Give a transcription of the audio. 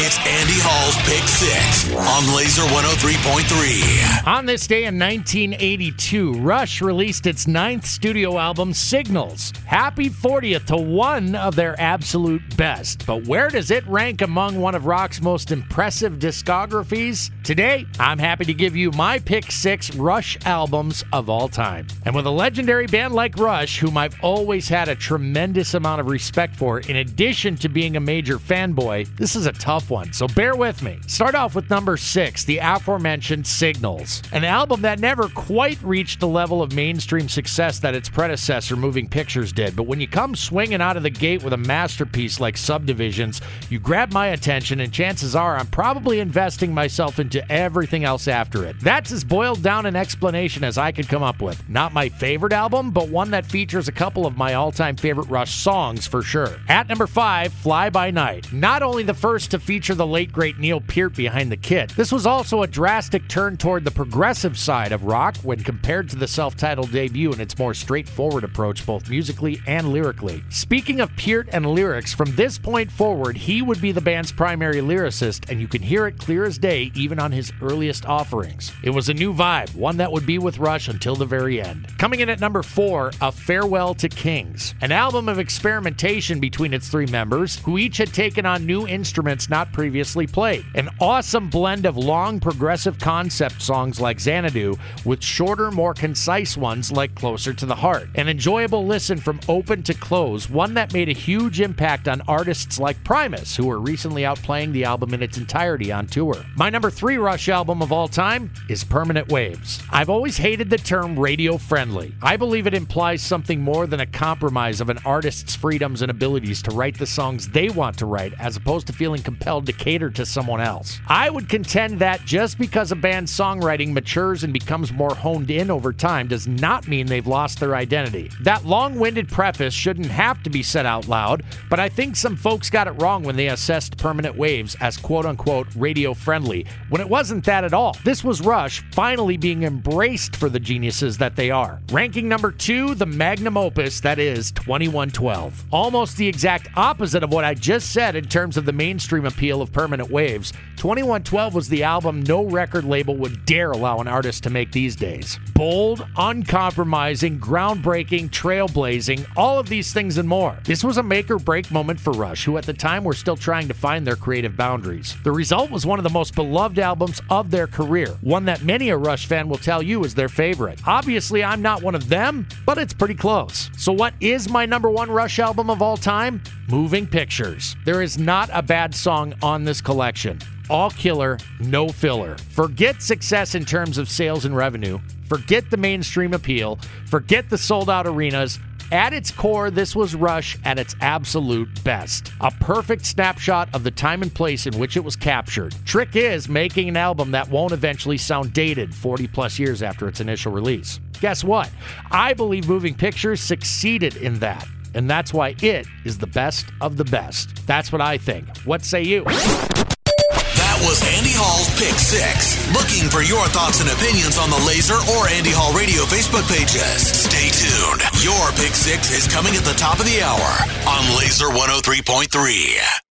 It's Andy Hall's Pick Six on Laser 103.3. On this day in 1982, Rush released its ninth studio album, Signals. Happy 40th to one of their absolute best. But where does it rank among one of rock's most impressive discographies? Today, I'm happy to give you my pick six Rush albums of all time. And with a legendary band like Rush, whom I've always had a tremendous amount of respect for, in addition to being a major fanboy, this is a tough one. So bear with me. Start off with number six, the aforementioned Signals, an album that never quite reached the level of mainstream success that its predecessor, Moving Pictures, did. But when you come swinging out of the gate with a masterpiece like Subdivisions, you grab my attention, and chances are I'm probably investing myself into everything else after it. That's as boiled down an explanation as I could come up with. Not my favorite album, but one that features a couple of my all time favorite Rush songs for sure. At number five, Fly By Night. Not only the first to feature the late great Neil Peart behind the kit, this was also a drastic turn toward the progressive side of rock when compared to the self titled debut and its more straightforward approach, both musically and lyrically. Speaking of Peart and lyrics, from this point forward, he would be the band's primary lyricist, and you can hear it clear as day even on his earliest offerings. It was a new vibe, one that would be with Rush until the very end. Coming in at number four, A Farewell to Kings, an album of experimentation between its three members, who each had taken on new instruments not previously played. An awesome blend of long, progressive concept songs like Xanadu with shorter, more concise ones like Closer to the Heart. An enjoyable listen from open to close, one that made a huge impact on artists like Primus, who were recently out playing the album in its entirety on tour. My number three Rush album of all time is Permanent Waves. I've always hated the term radio friendly. I believe it implies something more than a compromise of an artist's freedoms and abilities to write the songs they want to write, as opposed to feeling compelled to cater to someone else. I would contend that just because a band's songwriting matures and becomes more honed in over time does not mean they've lost their identity. That long winded preface shouldn't have to be said out loud, but I think some folks got it wrong when they assessed Permanent Waves as quote unquote radio friendly, when it wasn't that at all. This was Rush finally being embraced for the geniuses that they are. Ranking number two, the magnum opus that is 2112. Almost the exact opposite of what I just said in terms of the mainstream appeal of Permanent Waves. 2112 was the album no record label would dare allow an artist to make these days. Bold, uncompromising, groundbreaking, trailblazing, all of these things and more. This was a make or break moment for Rush, who at the time were still trying to find their creative boundaries. The result was one of the most beloved albums of their career, one that many a Rush fan will tell you is their favorite. Obviously, I'm not one of them, but it's pretty close. So, what is my number one Rush album of all time? Moving Pictures. There is not a bad song on this collection. All killer, no filler. Forget success in terms of sales and revenue. Forget the mainstream appeal. Forget the sold out arenas. At its core, this was Rush at its absolute best. A perfect snapshot of the time and place in which it was captured. Trick is making an album that won't eventually sound dated 40 plus years after its initial release. Guess what? I believe Moving Pictures succeeded in that. And that's why it is the best of the best. That's what I think. What say you? That was Andy Hall's Pick Six. Looking for your thoughts and opinions on the Laser or Andy Hall Radio Facebook pages. Stay tuned. Your Pick Six is coming at the top of the hour on Laser 103.3.